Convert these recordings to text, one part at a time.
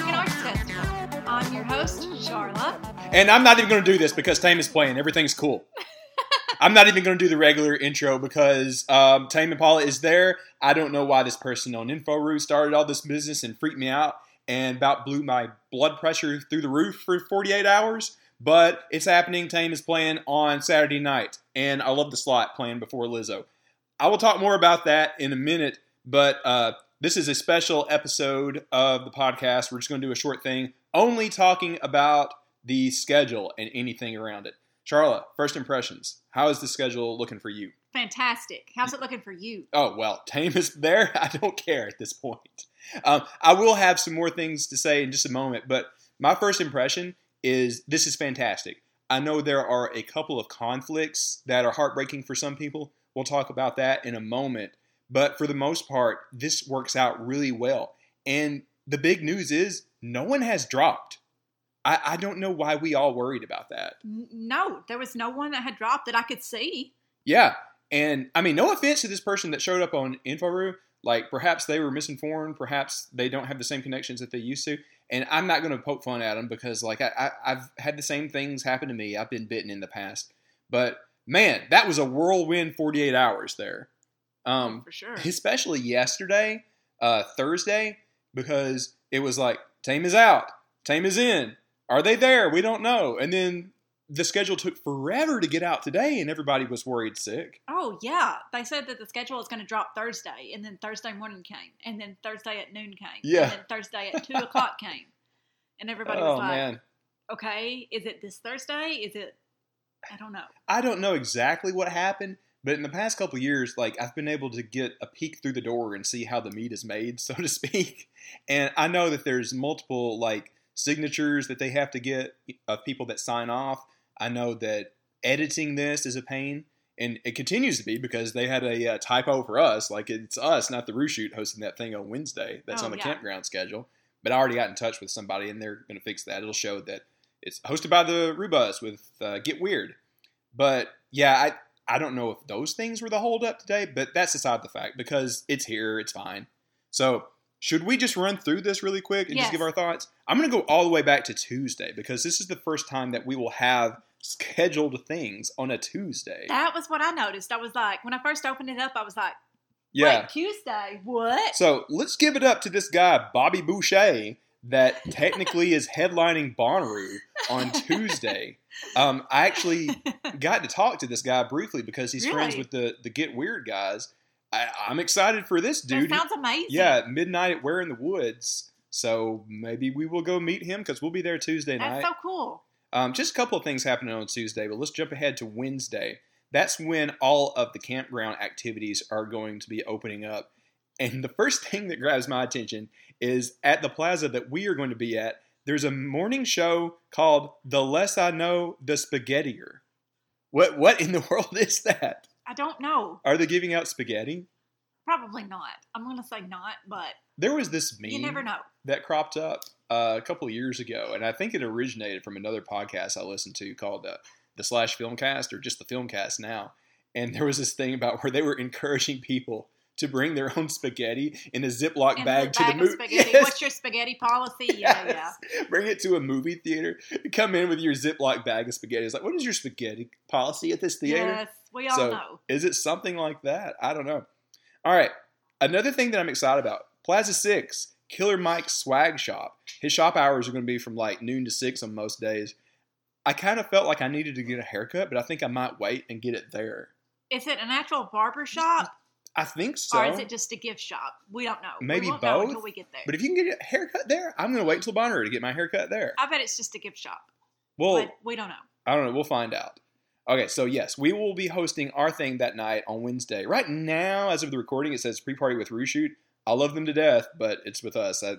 and Arts Festival. I'm your host, Charla. And I'm not even going to do this because Tame is playing. Everything's cool. I'm not even going to do the regular intro because um, Tame Impala is there. I don't know why this person on InfoRoo started all this business and freaked me out and about blew my blood pressure through the roof for 48 hours. But it's happening. Tame is playing on Saturday night, and I love the slot playing before Lizzo. I will talk more about that in a minute, but uh, this is a special episode of the podcast. We're just going to do a short thing, only talking about the schedule and anything around it. Charlotte, first impressions. How is the schedule looking for you? Fantastic. How's it looking for you? Oh, well, Tame is there. I don't care at this point. Um, I will have some more things to say in just a moment, but my first impression is this is fantastic. I know there are a couple of conflicts that are heartbreaking for some people. We'll talk about that in a moment. But for the most part, this works out really well. And the big news is no one has dropped. I, I don't know why we all worried about that. No, there was no one that had dropped that I could see. Yeah. And I mean, no offense to this person that showed up on InfoRoo. Like, perhaps they were misinformed. Perhaps they don't have the same connections that they used to. And I'm not going to poke fun at them because, like, I, I, I've had the same things happen to me. I've been bitten in the past. But man, that was a whirlwind 48 hours there. Um, For sure. especially yesterday, uh, Thursday, because it was like Tame is out, Tame is in. Are they there? We don't know. And then the schedule took forever to get out today, and everybody was worried sick. Oh, yeah. They said that the schedule is going to drop Thursday, and then Thursday morning came, and then Thursday at noon came, Yeah. and then Thursday at 2 o'clock came. And everybody oh was like, man, okay, is it this Thursday? Is it, I don't know. I don't know exactly what happened, but in the past couple years, like I've been able to get a peek through the door and see how the meat is made, so to speak. And I know that there's multiple like signatures that they have to get of people that sign off. I know that editing this is a pain, and it continues to be because they had a uh, typo for us. Like it's us, not the Roo Shoot, hosting that thing on Wednesday. That's Oh, on the yeah. campground schedule. But I already got in touch with somebody, and they're going to fix that. It'll show that it's hosted by the Rubus with uh, Get Weird. But yeah, I I don't know if those things were the holdup today, but that's aside the fact because it's here, it's fine. So should we just run through this really quick and Yes. just give our thoughts? I'm going to go all the way back to Tuesday because this is the first time that we will have scheduled things on a Tuesday. That was what I noticed. I was like, when I first opened it up, I was like, yeah. wait, Tuesday? What? So let's give it up to this guy, Bobby Boucher, that technically is headlining Bonnaroo on Tuesday. Um, I actually got to talk to this guy briefly because he's friends with the the Get Weird guys. I, I'm excited for this dude. That sounds amazing. yeah, midnight at Where in the Woods. So maybe we will go meet him because we'll be there Tuesday That's night. so cool. Um, just a couple of things happening on Tuesday, but let's jump ahead to Wednesday. That's when all of the campground activities are going to be opening up. And the first thing that grabs my attention is at the plaza that we are going to be at, there's a morning show called The Less I Know, The Spaghettier. What what in the world is that? I don't know. Are they giving out spaghetti? Probably not. I'm going to say not, but There was this meme you never know. that cropped up uh, a couple of years ago, and I think it originated from another podcast I listened to called uh, the Slash Filmcast or just the Filmcast now. And there was this thing about where they were encouraging people to bring their own spaghetti in a Ziploc bag to the bag movie. spaghetti. What's your spaghetti policy? Yeah, yeah. Bring it to a movie theater. Come in with your Ziploc bag of spaghetti. It's like, what is your spaghetti policy at this theater? Yes, we all So- know. Is it something like that? I don't know. All right. Another thing that I'm excited about Plaza 6, Killer Mike's swag shop. His shop hours are going to be from like noon to 6 on most days. I kind of felt like I needed to get a haircut, but I think I might wait and get it there. Is it an actual barber shop I think so. or is it just a gift shop? We don't know. Maybe won't know both, until we get there. but if you can get a haircut there, I'm going to wait until Bonner to get my haircut there. I bet it's just a gift shop. Well, but we don't know. I don't know. We'll find out. Okay, so yes, we will be hosting our thing that night on Wednesday. Right now, as of the recording, it says pre-party with Roo Shoot. I love them to death, but it's with us. I,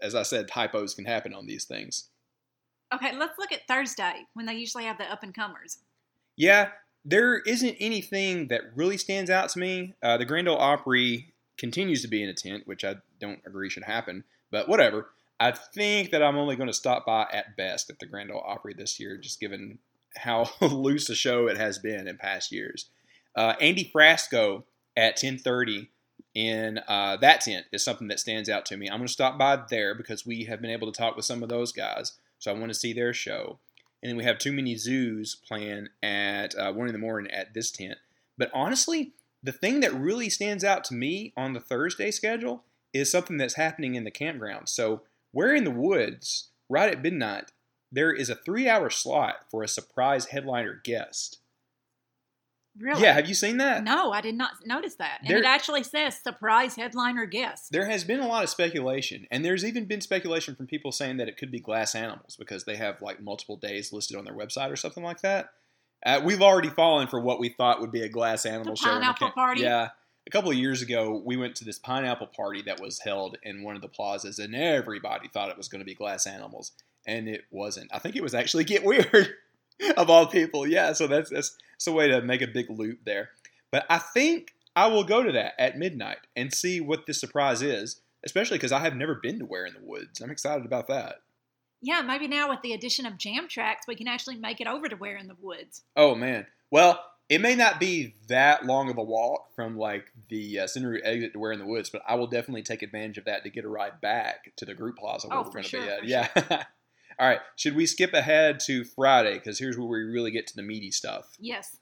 as I said, typos can happen on these things. Okay, let's look at Thursday when they usually have the up and comers. Yeah, there isn't anything that really stands out to me. Uh, the Grand Ole Opry continues to be in a tent, which I don't agree should happen. But whatever. I think that I'm only going to stop by at best at the Grand Ole Opry this year, just given how loose a show it has been in past years. Uh, Andy Frasco at 10:30 in uh, that tent is something that stands out to me. I'm going to stop by there because we have been able to talk with some of those guys, so I want to see their show. And then we have too many zoos playing at uh, one in the morning at this tent. But honestly, the thing that really stands out to me on the Thursday schedule is something that's happening in the campground. So we're in the woods right at midnight. There is a three-hour slot for a surprise headliner guest. Really? Yeah, have you seen that? No, I did not notice that. And There- it actually says surprise headliner guest. There has been a lot of speculation, and there's even been speculation from people saying that it could be glass animals because they have like multiple days listed on their website or something like that. Uh, we've already fallen for what we thought would be a glass animal The show. pineapple party? Yeah. A couple of years ago, we went to this pineapple party that was held in one of the plazas, and everybody thought it was going to be glass animals, and it wasn't. I think it was actually Get Weird, of all people. Yeah, so that's, that's, that's a way to make a big loop there. But I think I will go to that at midnight and see what the surprise is, especially because I have never been to Where in the Woods. I'm excited about that. Yeah, maybe now with the addition of jam tracks, we can actually make it over to Where in the Woods. Oh man. Well, it may not be that long of a walk from like the uh, Center exit to Where in the Woods, but I will definitely take advantage of that to get a ride back to the group plaza where Oh, we're going to sure, be at. Yeah. All right. Should we skip ahead to Friday? Because here's where we really get to the meaty stuff. Yes.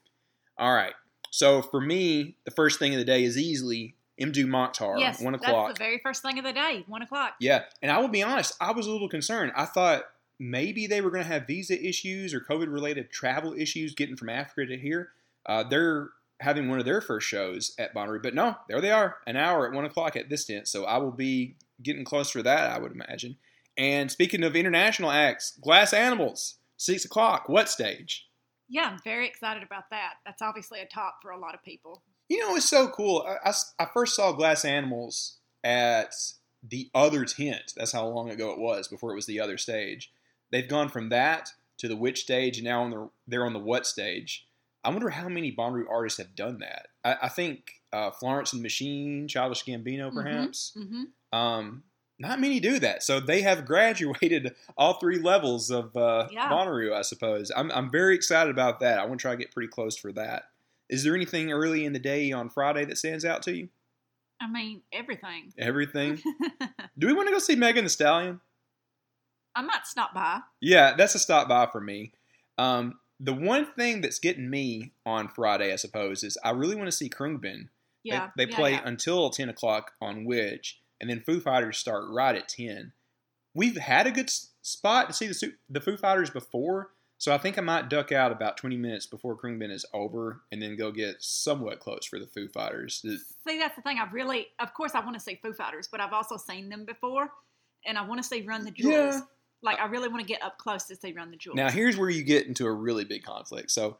All right. So for me, the first thing of the day is easily Mdou Moctar, yes. one o'clock. That's the very first thing of the day, one o'clock. Yeah, and I will be honest, I was a little concerned. I thought maybe they were going to have visa issues or COVID related travel issues getting from Africa to here. Uh, they're having one of their first shows at Bonnaroo, but no, there they are, an hour at one o'clock at this tent. So I will be getting close for that, I would imagine. And speaking of international acts, Glass Animals, six o'clock. What stage? Yeah, I'm very excited about that. That's obviously a top for a lot of people. You know, it's so cool. I I first saw Glass Animals at the other tent. That's how long ago it was before it was the other stage. They've gone from that to the which stage, and now on the, they're on the what stage. I wonder how many Bonnaroo artists have done that. I, I think uh, Florence and Machine, Childish Gambino, perhaps. Mm-hmm. Um, not many do that. So they have graduated all three levels of uh, Yeah. Bonnaroo, I suppose. I'm, I'm very excited about that. I want to try to get pretty close for that. Is there anything early in the day on Friday that stands out to you? I mean, everything. Everything. do we want to go see Megan Thee Stallion? I might stop by. Yeah, that's a stop by for me. Um, the one thing that's getting me on Friday, I suppose, is I really want to see Khruangbin. They- Yeah. They, yeah, play yeah. until 10 o'clock on Witch, and then Foo Fighters start right at 10. We've had a good spot to see the, the Foo Fighters before, so I think I might duck out about 20 minutes before Khruangbin is over and then go get somewhat close for the Foo Fighters. See, that's the thing. I really, of course, I want to see Foo Fighters, but I've also seen them before, and I want to see Run the Jewels. Yeah. Like, I really want to get up close to see Run the Jewels. Now, here's where you get into a really big conflict. So,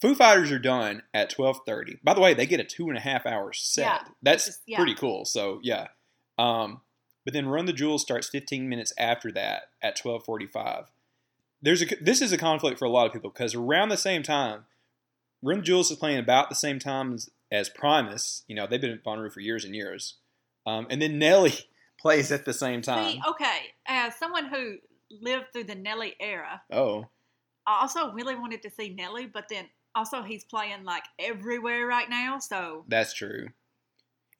Foo Fighters are done at 12:30. By the way, they get a two and a half hour set. Yeah, That's is- yeah. pretty cool. So, yeah. Um, but then Run the Jewels starts 15 minutes after that at 12:45. There's a this is a conflict for a lot of people because around the same time, Run the Jewels is playing about the same time as, as Primus. You know, they've been at Bonnaroo for years and years. Um, and then Nelly plays at the same time. See, okay, as someone who lived through the Nelly era, oh, I also really wanted to see Nelly, but then also he's playing like everywhere right now. So That's true.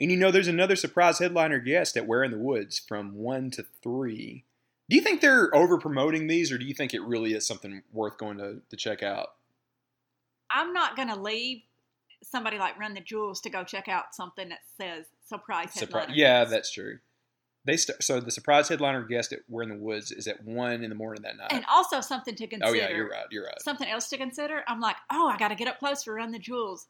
And you know, there's another surprise headliner guest at Where in the Woods from 1 to 3. Do you think they're over promoting these, or do you think it really is something worth going to, to check out? I'm not gonna leave somebody like Run the Jewels to go check out something that says surprise Surpri- headliner. yeah, that's true. They st- so the surprise headliner guest at Where in the Woods is at 1 in the morning that night. and also something to consider. oh, yeah, you're right. You're right. Something else to consider. I'm like, oh, I got to get up close for Run the Jewels.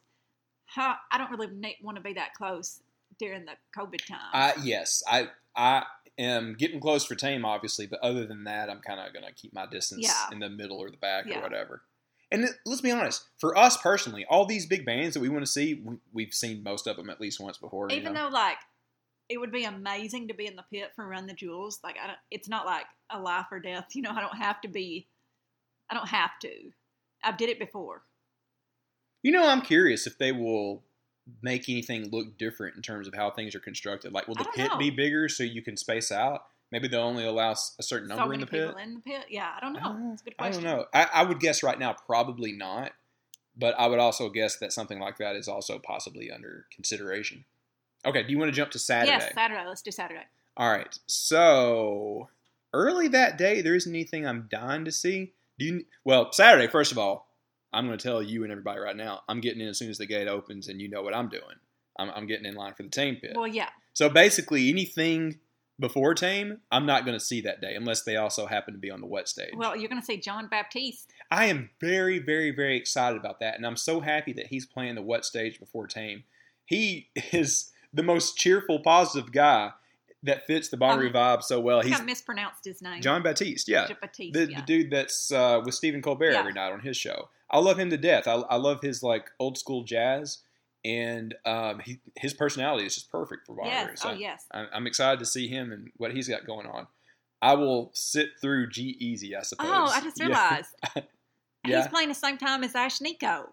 Huh, I don't really want to be that close during the COVID time. I, yes, I I am getting close for Tame, obviously, but other than that, I'm kind of going to keep my distance Yeah. in the middle or the back Yeah. or whatever. And th- let's be honest, for us personally, all these big bands that we want to see, we, we've seen most of them at least once before. you Even know? though, like, it would be amazing to be in the pit for Run the Jewels. Like, I don't, it's not like a life or death. You know, I don't have to be. I don't have to. I've did it before. You know, I'm curious if they will make anything look different in terms of how things are constructed. Like, will the pit know. be bigger so you can space out? Maybe they'll only allow a certain so number in the pit. people in the pit. Yeah, I don't know. Uh, That's a good I don't know. I, I would guess right now probably not, but I would also guess that something like that is also possibly under consideration. Okay, do you want to jump to Saturday? Yes, Saturday. Let's do Saturday. All right. So early that day, there isn't anything I'm dying to see. Do you? Well, Saturday. First of all, I'm going to tell you and everybody right now. I'm getting in as soon as the gate opens, and you know what I'm doing. I'm, I'm getting in line for the tame pit. Well, yeah. So basically, anything before tame, I'm not going to see that day unless they also happen to be on the What stage. Well, you're going to see John Baptiste. I am very, very, very excited about that, and I'm so happy that he's playing the What stage before Tame. He is the most cheerful, positive guy that fits the Bon Um, Revive so well. He's mispronounced his name. John Baptiste, yeah, Baptiste. the, yeah. the dude that's uh, with Stephen Colbert Yeah. every night on his show. I love him to death. I, I love his like old school jazz, and um, he, his personality is just perfect for Bon yes. So Oh, yes. I'm, I'm excited to see him and what he's got going on. I will sit through G-Eazy, I suppose. Oh, I just realized Yeah. he's playing the same time as Ashnikko.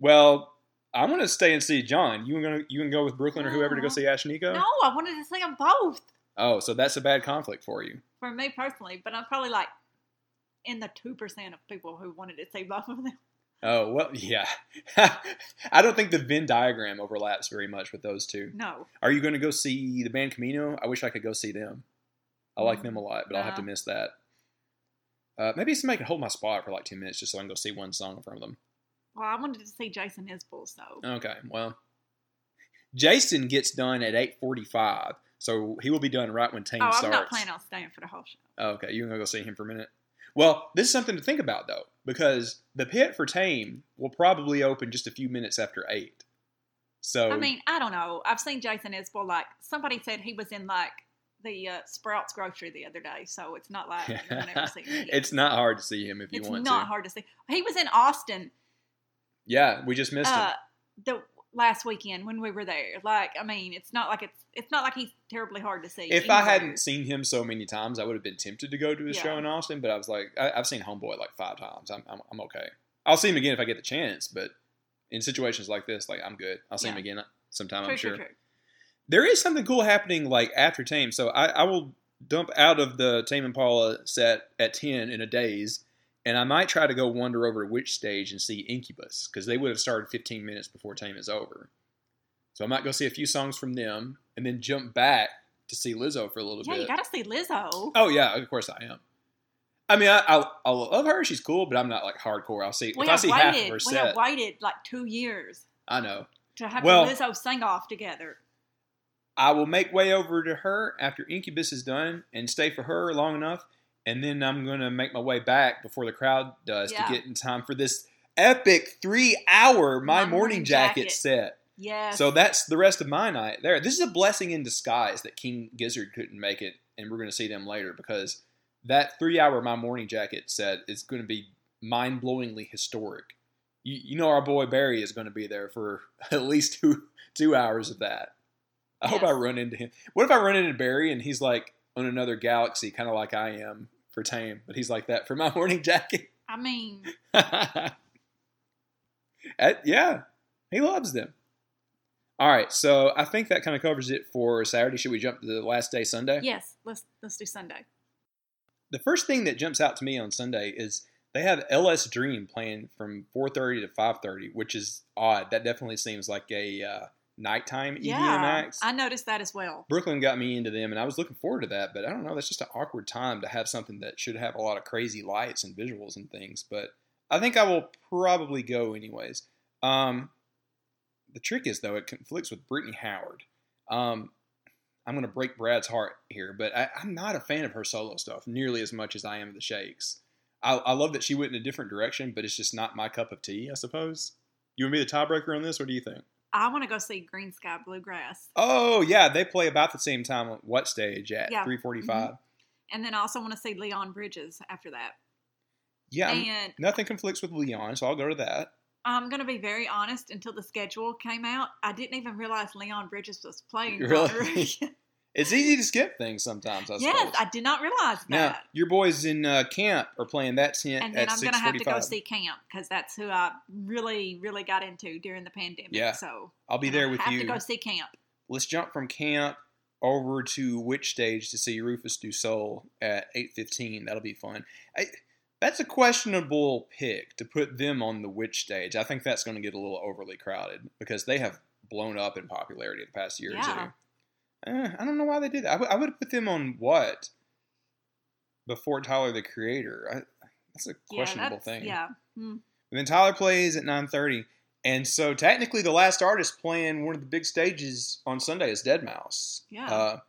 Well, I'm gonna stay and see John. You gonna you can go with Brooklyn or whoever to go see Ashnikko? No, I wanted to see them both Oh, so that's a bad conflict for you. for me personally, but I'm probably like in the two percent of people who wanted to see both of them. Oh well, yeah. I don't think the Venn diagram overlaps very much with those two. No, Are you going to go see the band Camino? I wish I could go see them. I like them a lot, but I'll have to miss that. Uh, maybe somebody can hold my spot for like ten minutes just so I can go see one song from them. Well, I wanted to see Jason Isbell, so Okay, well, Jason gets done at eight forty-five, so he will be done right when Tame oh, starts. I'm not planning on staying for the whole show. Oh, okay, you're gonna go see him for a minute. Well, this is something to think about though, because the pit for Tame will probably open just a few minutes after eight. So I mean, I don't know. I've seen Jason Isbell. Like somebody said, he was in like the uh, Sprouts grocery the other day, so it's not like you're gonna never see him. again. it's not hard to see him if you It's want It's not to. hard to see. He was in Austin Yeah, we just missed uh, him. the last weekend when we were there. Like, I mean, it's not like it's it's not like he's terribly hard to see. If I hadn't seen him so many times, I would have been tempted to go to his Yeah. show in Austin. But I was like, I, I've seen Homeboy like five times. I'm, I'm I'm okay. I'll see him again if I get the chance. But in situations like this, like I'm good. I'll see him again sometime. true, I'm sure. true, true. There is something cool happening like after Tame. So I, I will dump out of the Tame Impala set at ten in a daze, and I might try to go wander over to which stage and see Incubus because they would have started 15 minutes before Tame is over. So I might go see a few songs from them and then jump back to see Lizzo for a little Yeah, bit. you got to see Lizzo. oh yeah, of course I am. I mean, I, I, I love her. She's cool, but I'm not like hardcore. I'll see we if I have see half of waited. her we set. have waited like two years I know. to have Well- Lizzo sing off together. I will make way over to her after Incubus is done and stay for her long enough, and then I'm going to make my way back before the crowd does Yeah. to get in time for this epic three-hour My, My Morning, Morning Jacket, Jacket. set. Yeah. So that's the rest of my night there. This is a blessing in disguise that King Gizzard couldn't make it, and we're going to see them later because that three-hour My Morning Jacket set is going to be mind-blowingly historic. You, you know our boy Barry is going to be there for at least two two hours of that. I hope I run into him. What if I run into Barry and he's like on another galaxy, kind of like I am for Tame, but he's like that for My Morning Jacket. I mean, Uh, yeah, he loves them. All right, so I think that kind of covers it for Saturday. Should we jump to the last day, Sunday? yes. Let's let's do Sunday. The first thing that jumps out to me on Sunday is they have LSDREAM playing from 4:30 to 5:30, which is odd. That definitely seems like a uh, nighttime EDM Yeah, acts. I noticed that as well. Brooklyn got me into them, and I was looking forward to that. But I don't know, that's just an awkward time to have something that should have a lot of crazy lights and visuals and things. But I think I will probably go anyways. Um, the trick is though, it conflicts with Brittany Howard. Um, I'm going to break Brad's heart here, but I, I'm not a fan of her solo stuff nearly as much as I am of the Shakes. I, I love that she went in a different direction, but it's just not my cup of tea, I suppose. You want me the tiebreaker on this? What do you think? I want to go see Greensky Bluegrass, Oh yeah, they play about the same time on what stage at Yeah. Mm-hmm. 345. and then I also want to see Leon Bridges after that. Yeah, and nothing conflicts with Leon, so I'll go to that. I'm gonna be very honest. Until the schedule came out, I didn't even realize Leon Bridges was playing. Really? It's easy to skip things sometimes. I yes, suppose. I did not realize that. now your boys in uh, camp are playing that tent and then I'm gonna have to go see Camp because that's who I really, really got into during the pandemic. Yeah. So I'll be there I with have you. to go see Camp. Let's jump from camp over to which stage to see Rufus Du Sol at 8:15. That'll be fun. I, that's a questionable pick to put them on the which stage. I think that's going to get a little overly crowded because they have blown up in popularity the past year Yeah. or two. Eh, I don't know why they did that. I would- I put them on what before Tyler the Creator. I, that's a Yeah, questionable that's, thing. Yeah. Hmm. And then Tyler plays at 9:30, and so technically the last artist playing one of the big stages on Sunday is Deadmau5. Yeah. Uh,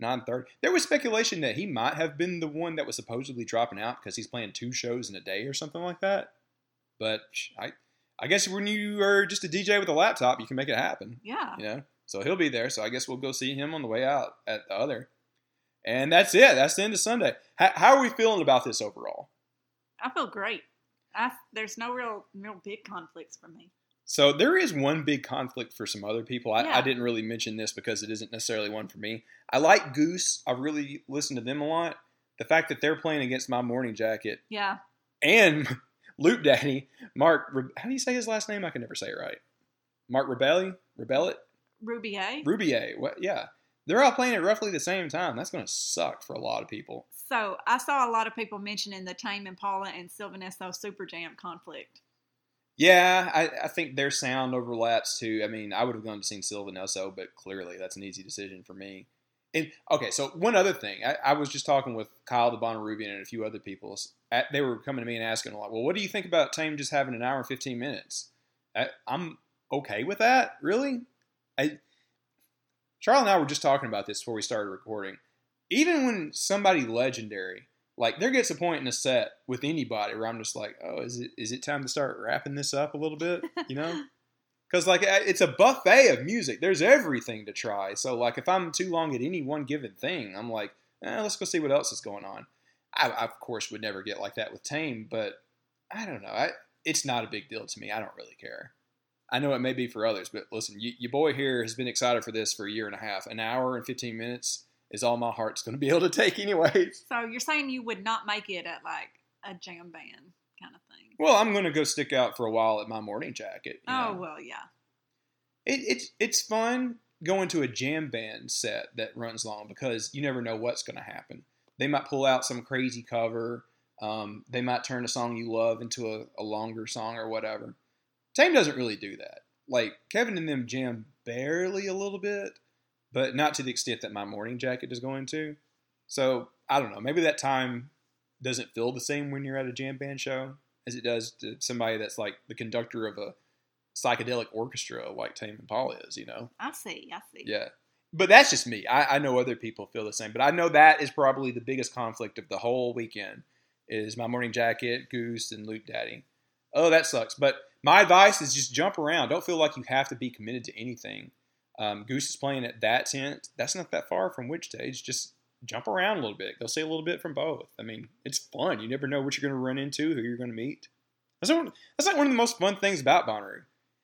9:30. There was speculation that he might have been the one that was supposedly dropping out because he's playing two shows in a day or something like that. But I, I guess when you are just a DJ with a laptop, you can make it happen. Yeah. You know, so he'll be there. So I guess we'll go see him on the way out at the other. And that's it. That's the end of Sunday. How, how are we feeling about this overall? I feel great. I, there's no real, real big conflicts for me. So there is one big conflict for some other people. I, I didn't really mention this because it isn't necessarily one for me. I like Goose. I really listen to them a lot. The fact that they're playing against my morning jacket Yeah. and Loop Daddy, Mark, how do you say his last name? I can never say it right. Mark Rebelli? Rebellet? Ruby A. Rubier. What? Yeah. They're all playing at roughly the same time. That's going to suck for a lot of people. So I saw a lot of people mentioning the Tame Impala and Sylvan Esso Super Jam conflict. Yeah, I, I think their sound overlaps too. I mean, I would have gone to see Sylvan Esso, but clearly that's an easy decision for me. And okay, so one other thing, I, I was just talking with Kyle the Bonnaroovian and a few other people. At, they were coming to me and asking a lot. Well, what do you think about Tame just having an hour and fifteen minutes? I, I'm okay with that. Really, I. Charlie and I were just talking about this before we started recording. Even when somebody legendary like there gets a point in a set with anybody where I'm just like, oh, is it is it time to start wrapping this up a little bit? You know, because like it's a buffet of music. There's everything to try. So like if I'm too long at any one given thing, I'm like, eh, let's go see what else is going on. I, I of course would never get like that with Tame, but I don't know. I, it's not a big deal to me. I don't really care. I know it may be for others, but listen, you, your boy here has been excited for this for a year and a half. An hour and 15 minutes is all my heart's going to be able to take, anyways. So you're saying you would not make it at like a jam band kind of thing? Well, I'm going to go stick out for a while at my morning jacket. Oh know. well, yeah. it, it's it's fun going to a jam band set that runs long because you never know what's going to happen. They might pull out some crazy cover. Um, they might turn a song you love into a, a longer song or whatever. Tame doesn't really do that. Like Kevin and them jam barely a little bit, but not to the extent that my morning jacket is going to. So I don't know. Maybe that time doesn't feel the same when you're at a jam band show as it does to somebody that's like the conductor of a psychedelic orchestra like Tame Impala is, you know? I see. I see. Yeah. But that's just me. I, I know other people feel the same. But I know that is probably the biggest conflict of the whole weekend is my morning jacket, Goose, and Loop Daddy. Oh, that sucks. But my advice is just jump around. Don't feel like you have to be committed to anything. Um, Goose is playing at that tent. That's not that far from which stage. Just jump around a little bit. Go see a little bit from both. I mean, it's fun. You never know what you're going to run into, who you're going to meet. That's, one, that's like one of the most fun things about Bonnaroo.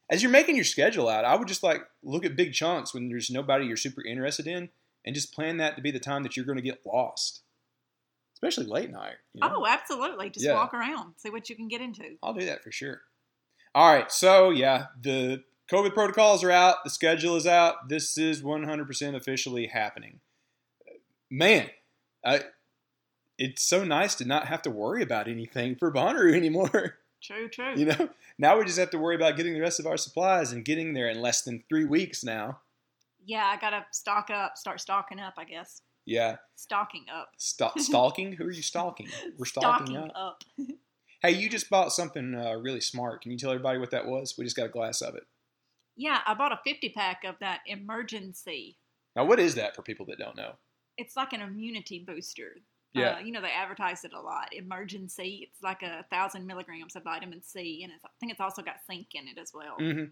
As you're making your schedule out, I would just like look at big chunks when there's nobody you're super interested in, and just plan that to be the time that you're going to get lost, especially late night. you know? Oh, absolutely. Just Yeah. walk around, see what you can get into. I'll do that for sure. All right, so yeah, the COVID protocols are out, the schedule is out. This is 100% officially happening. Man, I, it's so nice to not have to worry about anything for Bonnaroo anymore. True, true. You know, now we just have to worry about getting the rest of our supplies and getting there in less than three weeks now. Yeah, I gotta stock up, start stocking up. I guess Yeah, stocking up. St- stalking. Who are you stalking? We're stalking Stocking up. up. Hey, you just bought something uh, really smart. Can you tell everybody what that was? We just got a glass of it. Yeah, I bought a 50 pack of that Emergen-C. Now, what is that for people that don't know? It's like an immunity booster. Yeah. Uh, you know, they advertise it a lot. Emergen-C. It's like a thousand milligrams of vitamin C, and it's, I think it's also got zinc in it as well. hmm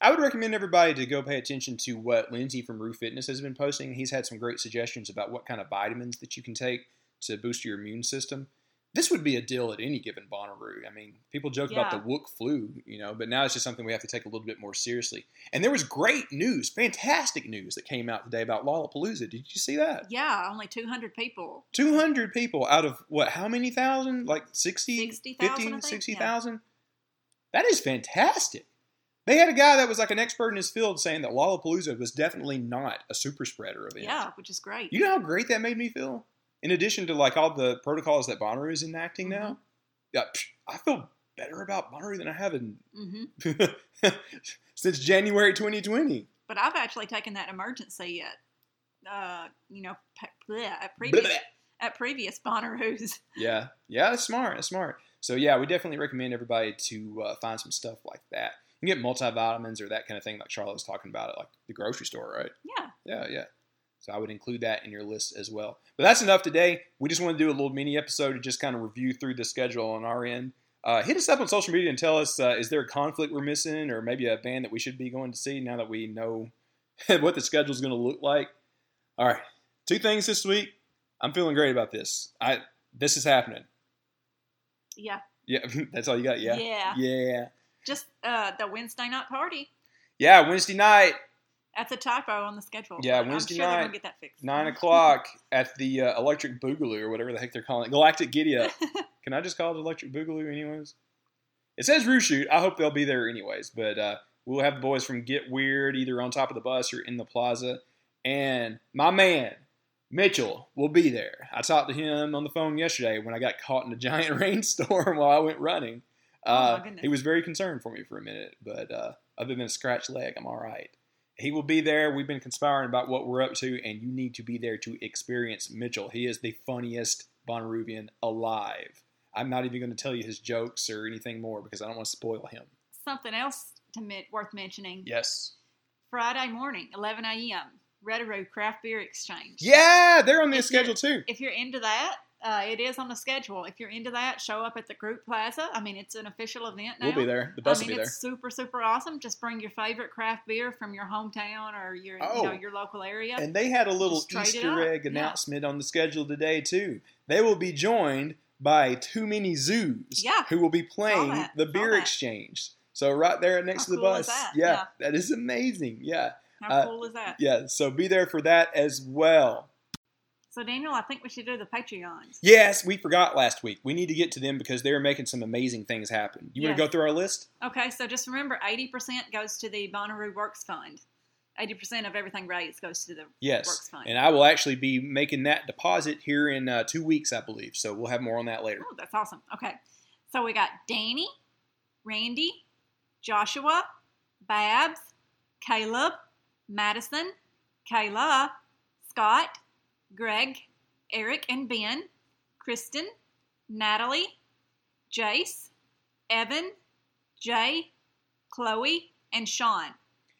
I would recommend everybody to go pay attention to what Lindsay from Roof Fitness has been posting. He's had some great suggestions about what kind of vitamins that you can take to boost your immune system. This would be a deal at any given Bonnaroo. I mean, people joke about the Wook flu, you know, but now it's just something we have to take a little bit more seriously. And there was great news, fantastic news that came out today about Lollapalooza. Did you see that? Yeah, only 200 people. 200 people out of what, how many thousand? Like 60, 60,000, I 50, think, 60,000? That is fantastic. They had a guy that was like an expert in his field saying that Lollapalooza was definitely not a super spreader event. Yeah, which is great. You know how great that made me feel? In addition to like all the protocols that Bonnaroo is enacting Mm-hmm. now, yeah, I feel better about Bonnaroo than I have in hmm since January 2020. But I've actually taken that Emergen-C at, uh, you know, bleh, at previous blah. at previous Bonnaroo's. Yeah, yeah, that's smart. That's smart. So yeah, we definitely recommend everybody to uh, find some stuff like that. You can get multivitamins or that kind of thing, like Charlotte was talking about at like the grocery store, right? Yeah. Yeah, yeah. So I would include that in your list as well. But that's enough today. We just want to do a little mini episode to just kind of review through the schedule on our end. Uh, hit us up on social media and tell us uh, is there a conflict we're missing or maybe a band that we should be going to see now that we know what the schedule is going to look like. All right, two things this week. I'm feeling great about this. I this is happening. Yeah. Yeah, that's all you got. Yeah, Yeah. yeah, Just uh, the Wednesday night party. yeah. Wednesday night, That's a typo on the schedule. Yeah, Wednesday I'm sure they're night, gonna get that fixed. nine o'clock at the uh, Electric Boogaloo or whatever the heck they're calling it, Galactic Giddy Up. Can I just call it Electric Boogaloo, anyways? It says Roo Shoot. I hope they'll be there anyways. But uh, we'll have the boys from Get Weird either on top of the bus or in the plaza. And my man, Mitchell, will be there. I talked to him on the phone yesterday when I got caught in a giant rainstorm while I went running. Oh, Uh, goodness. he was very concerned for me for a minute, but uh, other than a scratched leg, I'm all right. He will be there. We've been conspiring about what we're up to, and you need to be there to experience Mitchell. He is the funniest Bonnaroovian alive. I'm not even going to tell you his jokes or anything more because I don't want to spoil him. Something else to men- worth mentioning. Yes. Friday morning, 11 a.m. Redaroo Craft Beer Exchange. Yeah, they're on their schedule too. If you're into that, uh, it is on the schedule. If you're into that, show up at the Group Plaza. I mean, it's an official event now. We'll be there. The bus I mean, will be there. it's super, super awesome. Just bring your favorite craft beer from your hometown or your, Oh. you know, your local area. And they had a little Just trade it Easter egg Yeah. announcement on the schedule today too. They will be joined by Too Many Zoos, Yeah. who will be playing that. the beer exchange. So right there next How to the cool bus. that? Yeah, Yeah. that is amazing. Yeah, How uh, cool is that? yeah. So be there for that as well. So, Daniel, I think we should do the Patreons. Yes, we forgot last week. We need to get to them because they're making some amazing things happen. You want to go through our list? Okay, so just remember 80% goes to the Bonnaroo Works Fund. 80% of everything raised goes to the Yes. Works Fund. And I will actually be making that deposit here in uh, two weeks, I believe. So we'll have more on that later. Oh, that's awesome. Okay. So we got Danny, Randy, Joshua, Babs, Caleb, Madison, Kayla, Scott, Greg, Eric and Ben, Kristen, Natalie, Jace, Evan, Jay, Chloe, and Sean.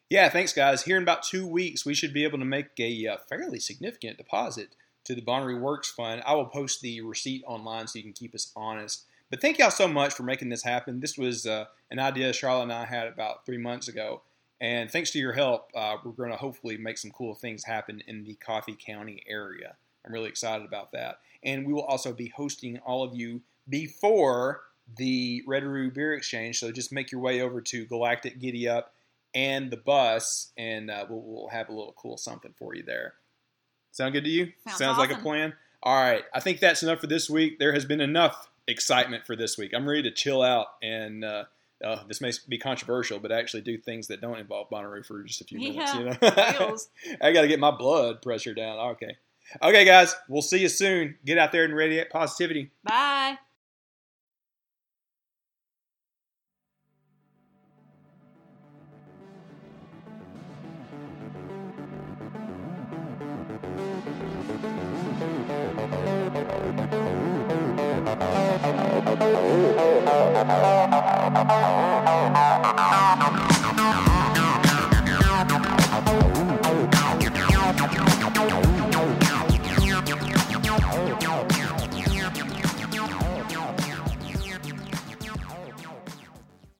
Yeah, thanks, guys. Here in about two weeks, we should be able to make a uh, fairly significant deposit to the Bonnaroo Works Fund. I will post the receipt online so you can keep us honest. But thank y'all so much for making this happen. This was uh, an idea Charlotte and I had about three months ago. And thanks to your help, uh, we're going to hopefully make some cool things happen in the Coffee County area. I'm really excited about that. And we will also be hosting all of you before the Redaroo Beer Exchange. So just make your way over to Galactic Giddy Up and the bus, and uh, we'll, we'll have a little cool something for you there. Sound good to you? Sounds like a plan. All right, I think that's enough for this week. There has been enough excitement for this week. I'm ready to chill out, and uh, uh, this may be controversial, but actually do things that don't involve Bonnaroo for just a few minutes. Yeah, You know, I got to get my blood pressure down. Okay, okay, guys, we'll see you soon. Get out there and radiate positivity. Bye.